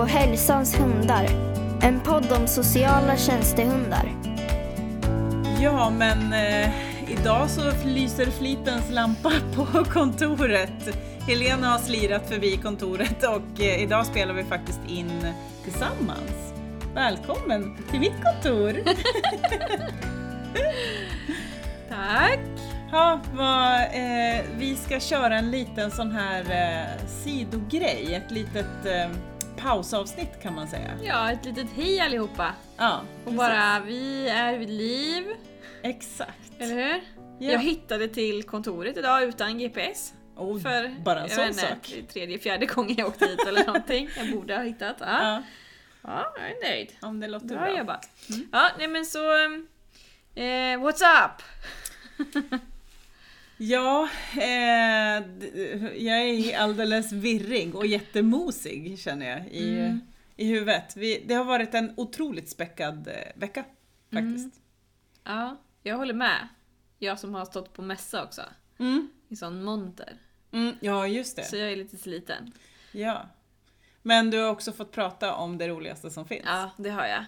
på Hälsans hundar. En podd om sociala tjänstehundar. Ja, men eh, idag så lyser flitens lampa på kontoret. Helena har slirat förbi kontoret och eh, idag spelar vi faktiskt in tillsammans. Välkommen till mitt kontor! Tack! Ja, vad, eh, vi ska köra en liten sån här eh, sidogrej, ett litet eh, pausavsnitt kan man säga. Ja, ett litet hej allihopa! Ja, Och bara, vi är vid liv, Exakt. eller hur? Ja. Jag hittade till kontoret idag utan GPS. Och För, bara en sån vet sak. är tredje, fjärde gången jag åkte hit eller någonting. Jag borde ha hittat. Ja, Ja, ja jag är nöjd. om det låter Bra, bra. Mm. jobbat. Ja, nej men så... Eh, what's up? Ja, eh, jag är alldeles virrig och jättemosig känner jag i, Mm. i huvudet. Vi, det har varit en otroligt späckad eh, vecka faktiskt. Ja, jag håller med. Jag som har stått på mässa också. Mm. I sån monter. Mm, ja, just det. Så jag är lite sliten. Ja. Men du har också fått prata om det roligaste som finns. Ja, det har jag.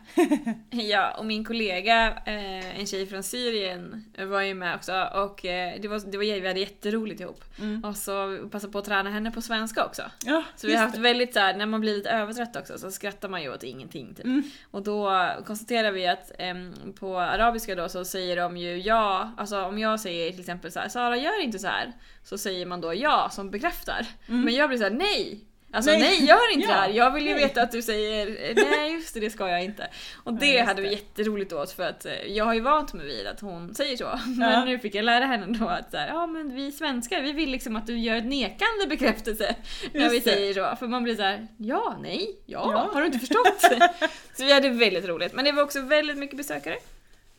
ja, och min kollega, eh, en tjej från Syrien, var ju med också och eh, det var, det var, vi hade jätteroligt ihop. Mm. Och så passade på att träna henne på svenska också. Ja, Så vi har haft väldigt såhär, när man blir lite övertrött också så skrattar man ju åt ingenting typ. Mm. Och då konstaterar vi att em, på arabiska då så säger de ju ja, alltså om jag säger till exempel så här, Sara gör inte så här så säger man då ja som bekräftar. Men jag blir så här: nej! Alltså. Nej. nej, gör inte Ja, det här! Jag vill ju nej. veta att du säger eh, nej just det, det ska jag inte. Och det Ja, hade vi jätteroligt åt för att eh, jag har ju vant mig vid att hon säger så. Men Ja. nu fick jag lära henne då att så här, ja men vi svenskar vi vill liksom att du gör ett nekande bekräftelse när Just vi det. säger så. För man blir så här: ja, nej, ja, har du inte förstått? så vi hade väldigt roligt. Men det var också väldigt mycket besökare.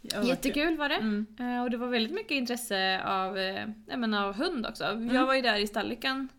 Ja, Jättekul var det. Mm. Eh, Och det var väldigt mycket intresse av, eh, av hund också. Mm. Jag var ju där i stallikan,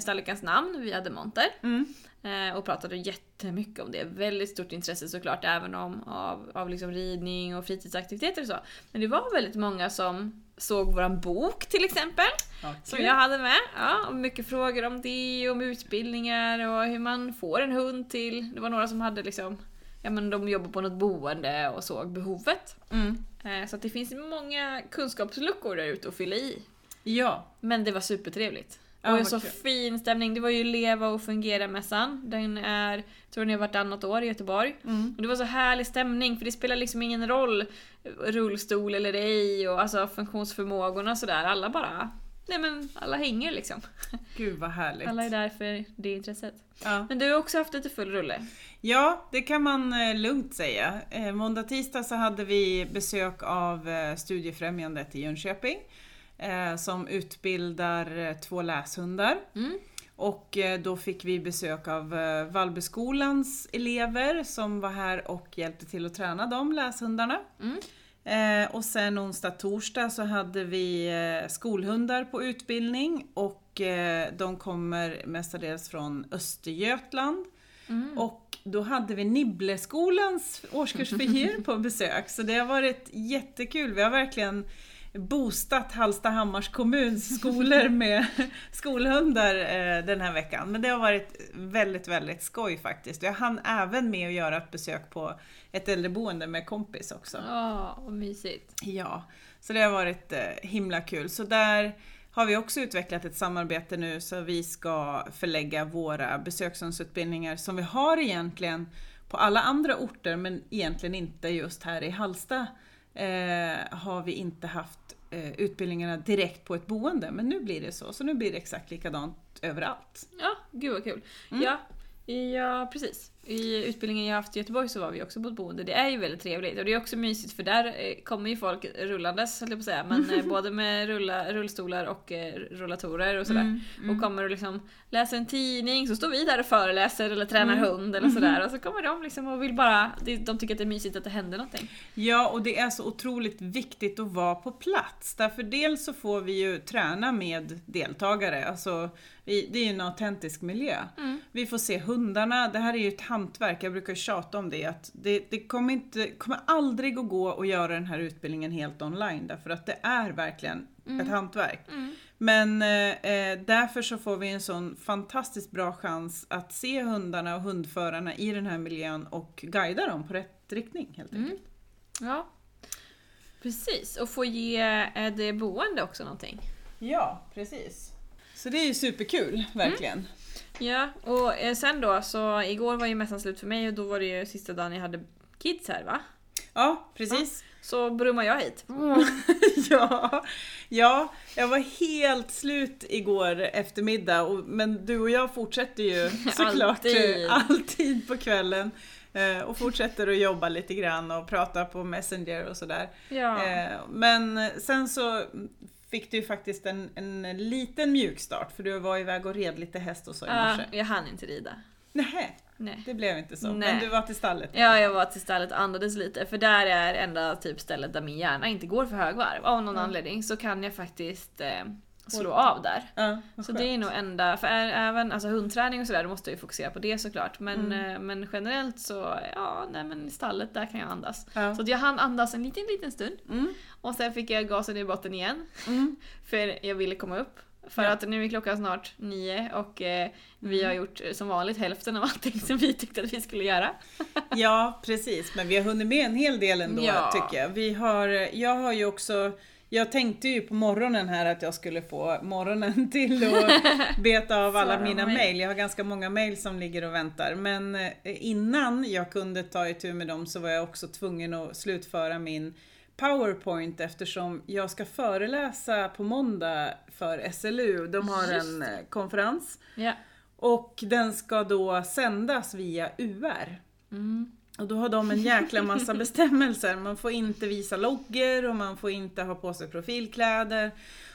stallikans namn, vi hade monter. Mm. eh, Och pratade jättemycket om det. Väldigt stort intresse såklart även om av, av liksom ridning och fritidsaktiviteter och så. Men det var väldigt många som såg våran bok till exempel. Ja, Som jag hade med. Ja, och mycket frågor om det, om utbildningar och hur man får en hund till. Det var några som hade liksom, ja men de jobbar på något boende och såg behovet. Mm. Eh, Så det finns många kunskapsluckor där ute att fylla i. Ja, Men det var supertrevligt. Och en så kul. fin stämning. Det var ju Leva och fungera-mässan. Den är, tror är vartannat år i Göteborg. Mm. Och det var så härlig stämning för det spelar liksom ingen roll rullstol eller ej och alltså funktionsförmågorna sådär. Alla bara, nej men alla hänger liksom. gud vad härligt. Alla är där för det intresset. Ja. Men du har också haft lite full rulle. Ja, det kan man eh, lugnt säga. Eh, måndag, tisdag så hade vi besök av eh, Studiefrämjandet i Jönköping eh, som utbildar eh, två läshundar. Mm. Och eh, då fick vi besök av eh, Vallbyskolans elever som var här och hjälpte till att träna de läshundarna. Mm. Eh, och sen onsdag, torsdag så hade vi eh, skolhundar på utbildning och eh, de kommer mestadels från Östergötland. Mm. Och då hade vi Nibbleskolans årskurs 4 på besök, så det har varit jättekul. Vi har verkligen boostat Hallstahammars kommuns skolor med skolhundar eh, den här veckan. Men det har varit väldigt, väldigt skoj faktiskt. Jag hann även med att göra ett besök på ett äldreboende med kompis också. Ja, vad mysigt. Ja, så det har varit eh, himla kul. Så där har vi också utvecklat ett samarbete nu så vi ska förlägga våra besökshundsutbildningar som vi har egentligen på alla andra orter men egentligen inte just här i Halsta eh, har vi inte haft eh, utbildningarna direkt på ett boende men nu blir det så. Så nu blir det exakt likadant överallt. Ja, gud vad kul. Mm. Ja, ja, precis. I utbildningen jag haft i Göteborg så var vi också på ett boende. Det är ju väldigt trevligt och det är också mysigt för där eh, kommer ju folk rullandes höll jag på att säga. Men eh, både med rulla, rullstolar och eh, rullatorer och sådär. Mm, Och kommer och liksom läser en tidning så står vi där och föreläser eller tränar Mm. hund eller sådär. Och så kommer de liksom och vill bara, de tycker att det är mysigt att det händer någonting. Ja, och det är så otroligt viktigt att vara på plats. Därför dels så får vi ju träna med deltagare, alltså vi, det är ju en autentisk miljö. Mm. Vi får se hundarna, det här är ju ett hantverk, jag brukar tjata om det, att det, det kommer, inte, kommer aldrig att gå att göra den här utbildningen helt online, därför att det är verkligen ett hantverk. Mm. Men eh, eh, därför så får vi en sån fantastiskt bra chans att se hundarna och hundförarna i den här miljön och guida dem på rätt riktning helt enkelt. Ja. Precis, och få ge eh, det boende också någonting. Ja, precis. Så det är ju superkul, verkligen. Ja, och eh, sen då så igår var ju mässan slut för mig och då var det ju sista dagen jag hade kids här va? Ja, precis. Så brummade jag hit. ja, ja, jag var helt slut igår eftermiddag och, men du och jag fortsätter ju såklart Alltid. eh, alltid på kvällen eh, och fortsätter att jobba lite grann och prata på Messenger och sådär. Ja. Men sen så fick du faktiskt en, en liten mjukstart för du var iväg och red lite häst och så i Ja, morse. jag hann inte rida. Nej, Nej. det blev inte så. Nej. Men du var till stallet. Ja, jag var till stallet och andades lite för där är enda typ stället där min hjärna inte går för högvarv. Av någon Mm. anledning så kan jag faktiskt eh, slå av där. Ja, Så det är nog enda, för även alltså hundträning och sådär, då måste jag ju fokusera på det såklart. Men, Mm. eh, men generellt så, ja, nej men i stallet där kan jag andas. Ja. Så jag hann andas en liten, liten stund. Mm, Och sen fick jag gasen i botten igen. mm. För jag ville komma upp. För Ja. att nu är klockan snart nio och eh, vi Mm. har gjort eh, som vanligt hälften av allting som vi tyckte att vi skulle göra. Ja, precis. Men vi har hunnit med en hel del ändå Ja. tycker jag. Vi har, jag har ju också jag tänkte ju på morgonen här att jag skulle få morgonen till att beta av alla mina mejl. Jag har ganska många mejl som ligger och väntar. Men eh, innan jag kunde ta itu med dem så var jag också tvungen att slutföra min PowerPoint eftersom jag ska föreläsa på måndag för SLU. De har en eh, konferens. Ja. Och den ska då sändas via UR. Mm. Och då har de en jäkla massa bestämmelser. Man får inte visa loggor och man får inte ha på sig profilkläder.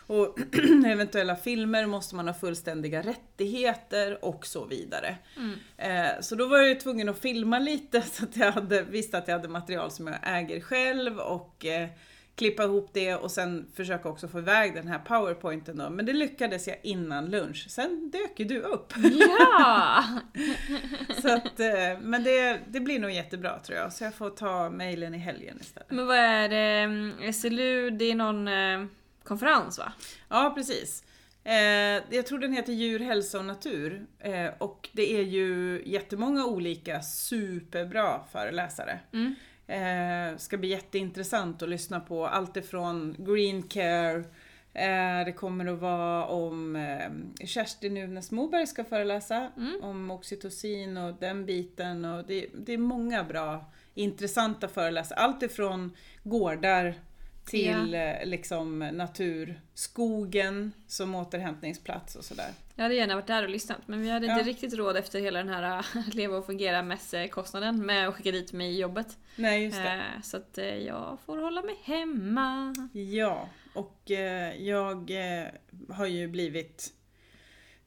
Och eventuella filmer måste man ha fullständiga rättigheter och så vidare. Mm. Eh, Så då var jag ju tvungen att filma lite så att jag hade, visste att jag hade material som jag äger själv och eh, klippa ihop det och sen försöka också få iväg den här powerpointen då. Men det lyckades jag innan lunch. Sen dök ju du upp. Ja! Så att, eh, men det, det blir nog jättebra tror jag. Så jag får ta mejlen i helgen istället. Men vad är det? mm, SLU, det är någon eh, konferens va? Ja, precis. Eh, jag tror den heter Djur, hälsa och natur. Eh, och det är ju jättemånga olika superbra föreläsare. Mm. Eh, ska bli jätteintressant att lyssna på allt ifrån green care, eh, det kommer att vara om eh, Kerstin Nuvnes Moberg ska föreläsa Mm. om oxytocin och den biten. Och det, det är många bra intressanta föreläsare. Allt ifrån gårdar till eh, liksom natur, skogen som återhämtningsplats och sådär. Jag hade gärna varit där och lyssnat men vi hade inte Ja. riktigt råd efter hela den här leva och fungera mässkostnaden med att skicka dit mig i jobbet. Nej, just det. Eh, Så att eh, jag får hålla mig hemma. Ja, och eh, jag har ju blivit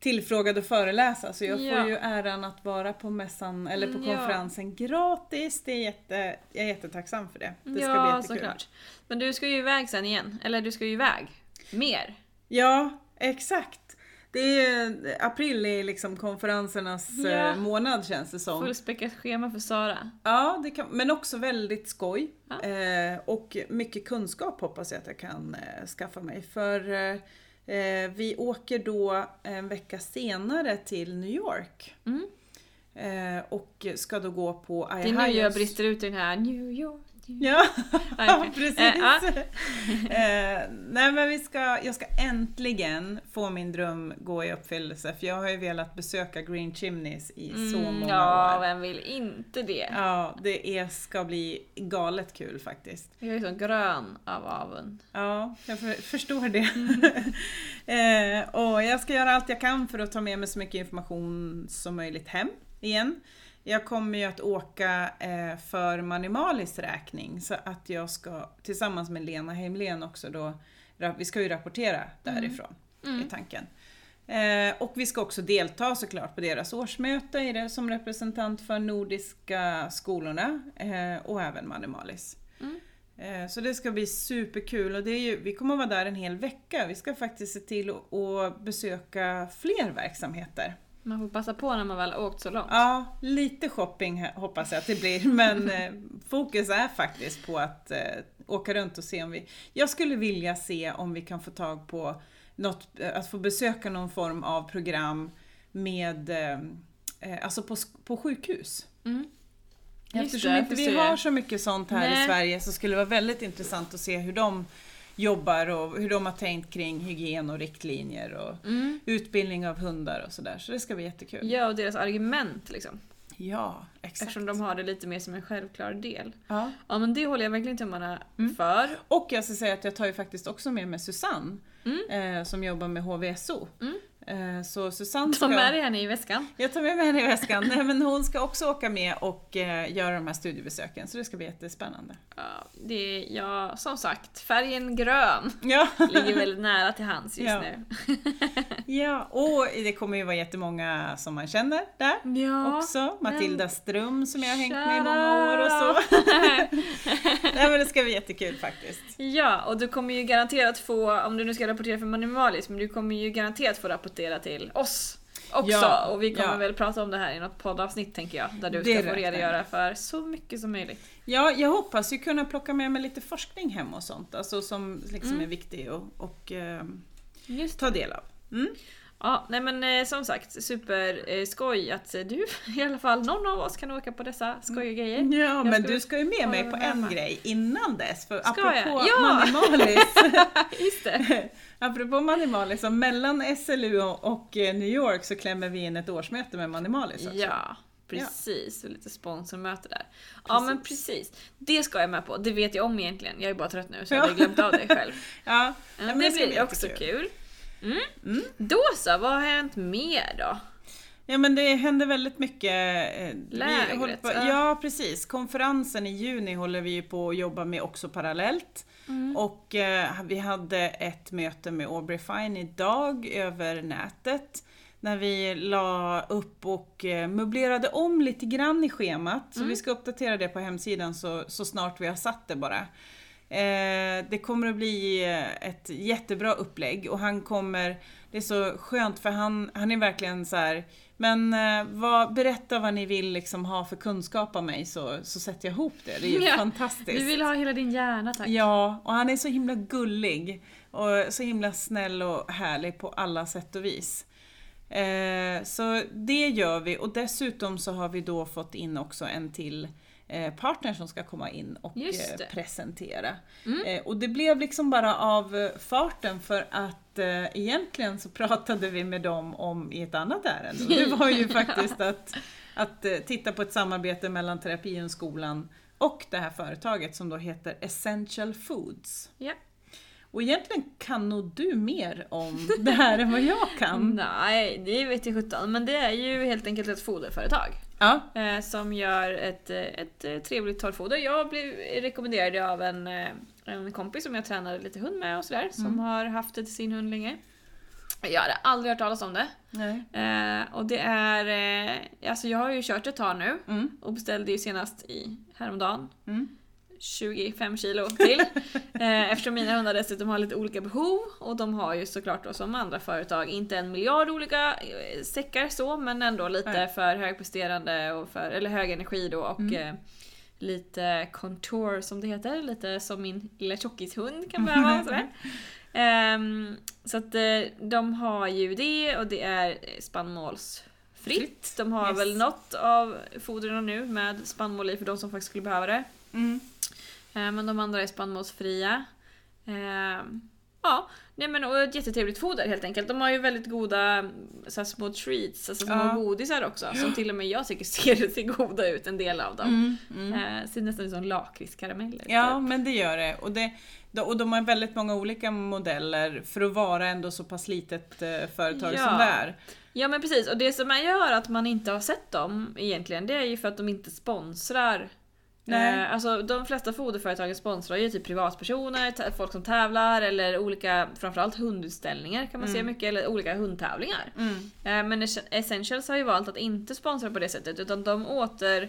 tillfrågad att föreläsa så jag Ja. får ju äran att vara på mässan eller på Mm, ja. konferensen gratis. Det är jätte, jag är jättetacksam för det. Det ska bli ja, jättekul. såklart. Men du ska ju iväg sen igen. Eller du ska ju iväg. Mer. Ja, exakt. Det är, april är liksom konferensernas Ja. eh, månad känns det som. Fullspäckat schema för Sara. Ja, det kan, men också väldigt skoj. Ja. Eh, och mycket kunskap hoppas jag att jag kan eh, skaffa mig. För eh, eh, vi åker då en vecka senare till New York. Mm. Eh, och ska då gå på Det är nu jag brister ut i den här New York. Ja, Ja, precis. Eh, ja. eh, nej men vi ska, jag ska äntligen få min dröm gå i uppfyllelse. För jag har ju velat besöka Green Chimneys i så Mm, många ja, år. vem vill inte det? Ja, det är, ska bli galet kul faktiskt. Jag är så grön av avund. Ja, jag för, förstår det. Mm. eh, och jag ska göra allt jag kan för att ta med mig så mycket information som möjligt hem igen. Jag kommer ju att åka eh, för Manimalis räkning så att jag ska tillsammans med Lena Heimlen också då, vi ska ju rapportera därifrån Mm. i tanken. Eh, och vi ska också delta såklart på deras årsmöte i det, som representant för Nordiska skolorna eh, och även Manimalis. Mm. Eh, Så det ska bli superkul och det är ju, vi kommer att vara där en hel vecka. Vi ska faktiskt se till att besöka fler verksamheter. Man får passa på när man väl har åkt så långt. Ja, lite shopping hoppas jag att det blir men eh, fokus är faktiskt på att eh, åka runt och se om vi... Jag skulle vilja se om vi kan få tag på något, att få besöka någon form av program med, eh, eh, alltså på, på sjukhus. Mm. Eftersom det, inte vi har så mycket sånt här Nej. i Sverige så skulle det vara väldigt intressant att se hur de jobbar och hur de har tänkt kring hygien och riktlinjer och Mm. utbildning av hundar och sådär. Så det ska bli jättekul. Ja, och deras argument liksom. Ja, exakt. Eftersom de har det lite mer som en självklar del. Ja. Ja men det håller jag verkligen tummarna Mm. för. Och jag ska säga att jag tar ju faktiskt också med mig Susanne Mm. eh, som jobbar med HVSO. Mm. Eh, så Susanne ska... Ta med dig henne i väskan. Jag tar med mig henne i väskan. Nej, men hon ska också åka med och eh, göra de här studiebesöken så det ska bli jättespännande. Ja, det är, ja, som sagt, färgen grön Ja, ligger väldigt nära till hands just Ja. nu. ja. och det kommer ju vara jättemånga som man känner där. Ja. också. Matilda Ström som jag har hängt med i många år och så. Nej men det ska bli jättekul faktiskt. Ja, och du kommer ju garanterat få, om du nu ska rapportera för Manimalis, men du kommer ju garanterat få rapportera till oss också. Ja, och vi kommer ja. väl prata om det här i något poddavsnitt tänker jag, där du ska få redogöra för så mycket som möjligt. Ja, jag hoppas ju kunna plocka med mig lite forskning hem och sånt, alltså som liksom Mm. är viktig och, och eh, ta del av. Mm. Ja, nej men eh, som sagt, super eh, skoj att eh, du, i alla fall någon av oss kan åka på dessa skojiga grejer. Ja, men du ska ju med mig det på en grej innan dess. För Ska jag? apropå Ja! Manimalis, Just det! apropå Manimalis, så mellan SLU och, New York så klämmer vi in ett årsmöte med Manimalis också. Ja, precis. Och lite sponsormöte där. Ja men precis. Det ska jag med på. Det vet jag om egentligen. Jag är bara trött nu så jag Ja. hade glömt av det själv. Ja, Ja, nej, men det blir bli också jättekul. kul. Mm. Mm. Då så, vad har hänt mer då? Ja men det händer väldigt mycket. eh, Lägret, på, ja. ja precis, konferensen i juni håller vi ju på att jobba med också parallellt. Mm. Och eh, vi hade ett möte med Aubrey Fine idag över nätet. När vi la upp och eh, möblerade om lite grann i schemat. Så Mm. vi ska uppdatera det på hemsidan så, så snart vi har satt det bara. Eh, det kommer att bli eh, ett jättebra upplägg och han kommer, det är så skönt för han, han är verkligen så här. men eh, vad, berätta vad ni vill liksom ha för kunskap av mig så, så sätter jag ihop det. Det är ju Ja, fantastiskt. Vi vill ha hela din hjärna tack. Ja, och han är så himla gullig och så himla snäll och härlig på alla sätt och vis. Eh, så det gör vi och dessutom så har vi då fått in också en till eh, partner som ska komma in och eh, presentera. Mm. Eh, och det blev liksom bara av farten för att eh, egentligen så pratade vi med dem om i ett annat ärende. Och det var ju faktiskt att, att titta på ett samarbete mellan Terapihundskolan och det här företaget som då heter Essential Foods. Ja. Och egentligen kan nog du mer om det här än vad jag kan. Nej, det vet jag sjutton. Men det är ju helt enkelt ett foderföretag. Ja, Eh, som gör ett, eh, ett eh, trevligt torrfoder. Jag blev rekommenderad av en, en kompis som jag tränade lite hund med och sådär. Som har haft det till sin hund länge. Jag hade aldrig hört talas om det. nej. Eh, och det är... Eh, alltså jag har ju kört ett tag nu. Mm, Och beställde ju senast i häromdagen. mm. 25 kilo till. Eh, Eftersom mina hundar dessutom har lite olika behov och de har ju såklart då som andra företag inte en miljard olika eh, säckar så men ändå lite Nej. för högpresterande och för, eller hög energi då och Mm. eh, lite contour som det heter, lite som min lilla tjockishund kan behöva. sådär. Ehm, så att de har ju det och det är spannmålsfritt. Fritt. De har Yes. väl något av fodren nu med spannmål i för de som faktiskt skulle behöva det. Mm. Eh, Men de andra är spannmålsfria. Eh, Ja, nej men och ett jättetrevligt foder helt enkelt. De har ju väldigt goda så små treats, alltså små Ja. godisar också. Som till och med jag tycker ser, ser goda ut, en del av dem. Mm. Mm. Eh, ser nästan ut som lakritskarameller. Ja, typ. men det gör det. Och, det. och de har väldigt många olika modeller för att vara ändå så pass litet eh, företag Ja. som det är. ja men precis, och det som gör att man inte har sett dem egentligen, det är ju för att de inte sponsrar Nej. Eh, alltså de flesta foderföretagen sponsrar ju typ privatpersoner, folk som tävlar eller olika, framförallt hundutställningar kan man se mycket, eller olika hundtävlingar. Mm. Eh, Men Es- Essentials har ju valt att inte sponsra på det sättet utan de åter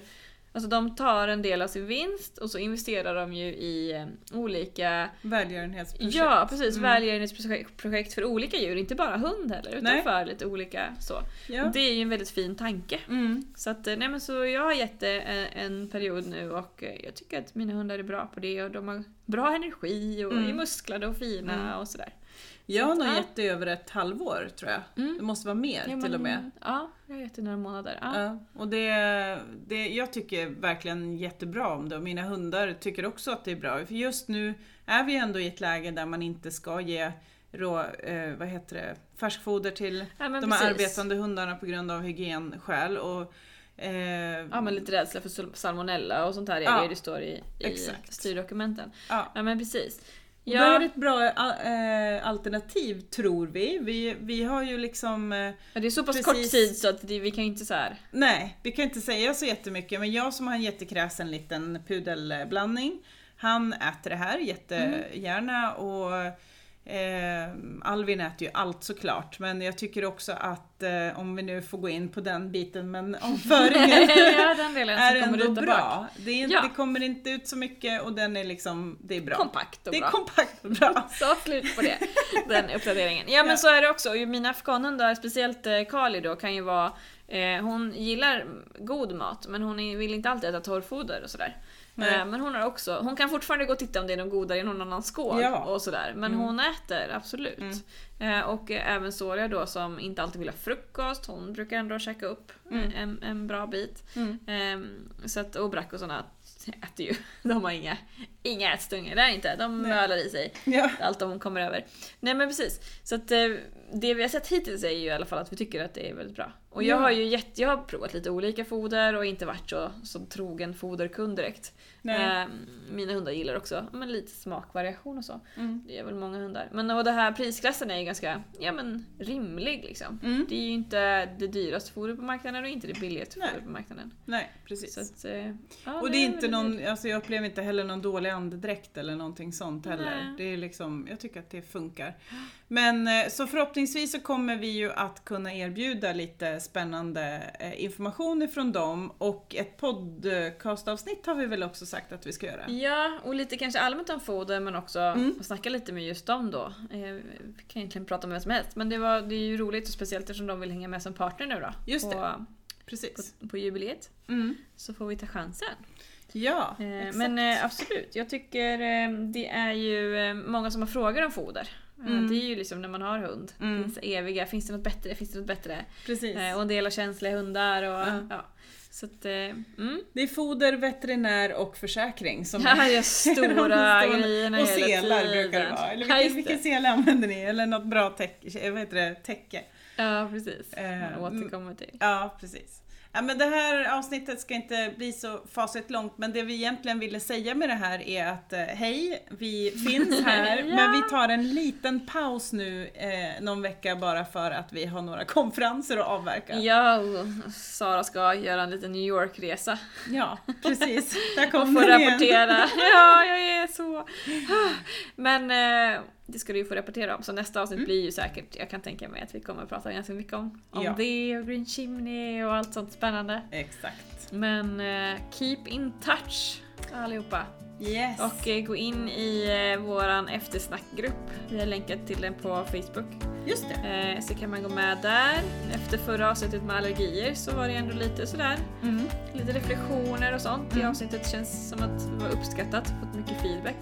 Alltså de tar en del av sin vinst och så investerar de ju i eh, olika Välgörenhetsprojekt. Ja precis, Mm. välgörenhetsprojekt projekt för olika djur, inte bara hund heller utan Nej. för lite olika så. Ja. Det är ju en väldigt fin tanke. Mm. Så att, eh, nej men så jag har gett det en, en period nu och eh, jag tycker att mina hundar är bra på det och de har bra energi och Mm. är musklade och fina Mm. och sådär. Jag har nog Ja. gett det över ett halvår tror jag. Mm. Det måste vara mer Ja, till men- och med. Ja, jag har gett det några månader. Ja. Ja, och det, det, jag tycker verkligen jättebra om det och mina hundar tycker också att det är bra. För just nu är vi ändå i ett läge där man inte ska ge rå, eh, vad heter det, färskfoder till Ja, de här arbetande hundarna på grund av hygienskäl. Och, eh, Ja men lite rädsla för salmonella och sånt här är Ja, det ju, det står i, i styrdokumenten. ja. Ja men precis. Och Det är ett bra eh, alternativ tror vi. Vi, vi har ju liksom eh, Ja, det är så pass Precis. kort tid så att det, vi kan ju inte så här. Nej, vi kan inte säga så jättemycket men jag som har en jättekräsen liten pudelblandning Han äter det här jättegärna och eh, Alvin äter ju allt såklart men jag tycker också att eh, om vi nu får gå in på den biten men avföringen ja den delen är ändå bak. bra. Det, är inte, Ja. det kommer inte ut så mycket och den är liksom, det är bra. Kompakt och det är bra. kompakt och bra. Så slut på det, den uppdateringen. Ja men Ja. så är det också, och mina afghanhundar, speciellt eh, Kali då, kan ju vara eh, hon gillar god mat men hon vill inte alltid äta torrfoder och sådär. Nej. Eh, men hon har också, hon kan fortfarande gå och titta om det är någon godare i någon annan skål Ja. och sådär. Men Mm. hon äter absolut. Mm. Eh, och även Soria då som inte alltid vill ha frukost, hon brukar ändå käka upp Mm. en, en bra bit. Mm. Ehm, så att, och Brack och sådana äter ju, de har inga, inga ätstungor där inte, de Nej. mölar i sig Ja. allt de kommer över. Nej men precis. Så att eh, det vi har sett hittills är ju i alla fall att vi tycker att det är väldigt bra. Och jag Ja. har ju gett, jag har provat lite olika foder och inte varit så, så trogen foderkund direkt. Nej. Eh, mina hundar gillar också men lite smakvariation och så. Mm. Det är väl många hundar. Men och det här prisklassen är ju ganska ja, men, rimlig liksom. Mm. Det är ju inte det dyraste fodret på marknaden och inte det billigaste fodret på marknaden. Nej, precis. Att, eh, ja, Och det är inte någon, alltså jag upplever inte heller någon dålig andedräkt eller någonting sånt heller. Nej. Det är liksom, jag tycker att det funkar. Men eh, så förhoppningsvis så kommer vi ju att kunna erbjuda lite spännande eh, information ifrån dem och ett podcastavsnitt har vi väl också sagt att vi ska göra. Ja, och lite kanske allmänt om foder men också Mm. snacka lite med just dem då. Eh, vi kan egentligen prata med vem som helst men det, var, det är ju roligt och speciellt eftersom de vill hänga med som partner nu då. Just på, det. Precis. På, på jubileet. Mm. Så får vi ta chansen. Ja, Eh, men eh, absolut, jag tycker eh, det är ju många som har frågor om foder. Eh, Mm. Det är ju liksom när man har hund. Mm. Finns eviga, finns det något bättre, finns det något bättre? Precis. Eh, och en del har känsliga hundar och Ja. ja. Så att, eh, mm. Det är foder, veterinär och försäkring som Ja, är stora grejerna Och selar brukar det vara. Eller Ja, vilken, just vilken sele använder ni? Eller något bra täcke, vad heter det, täcke? Ja, precis. Eh, Man återkommer till. Ja, precis. Ja, men det här avsnittet ska inte bli så fasligt långt, men det vi egentligen ville säga med det här är att eh, hej, vi finns här, Ja. men vi tar en liten paus nu eh, någon vecka bara för att vi har några konferenser att avverka. Ja, och Sara ska göra en liten New York-resa. Ja, precis. Där Och kommer få den igen. rapportera. Ja, jag är så... Men eh, det ska du ju få rapportera om. Så nästa avsnitt blir ju säkert, jag kan tänka mig att vi kommer att prata ganska mycket om, om Ja. det och Green Chimney och allt sånt spännande. Exakt. Men eh, keep in touch allihopa. Yes. Och eh, gå in i eh, våran eftersnackgrupp. Vi har länkat till den på Facebook. Just det. Eh, så kan man gå med där. Efter förra avsnittet med allergier så var det ändå lite sådär, Mm. lite reflektioner och sånt. Det Mm. avsnittet känns som att det var uppskattat, fått mycket feedback.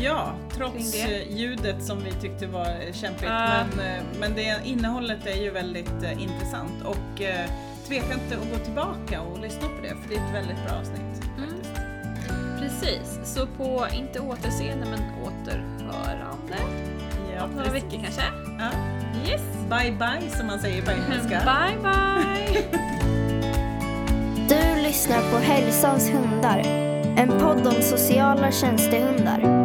Ja, trots eh, ljudet som vi tyckte var eh, kämpigt. Ja. Men, eh, men det, innehållet är ju väldigt eh, intressant och eh, tveka inte att gå tillbaka och lyssna på det för det är ett väldigt bra avsnitt. Mm. Precis, så på inte återseende men återhörande. Ja, Om några precis. veckor kanske. Ja. Yes! Bye bye som man säger på engelska. Bye bye! Du lyssnar på Hälsans hundar, en podd om sociala tjänstehundar.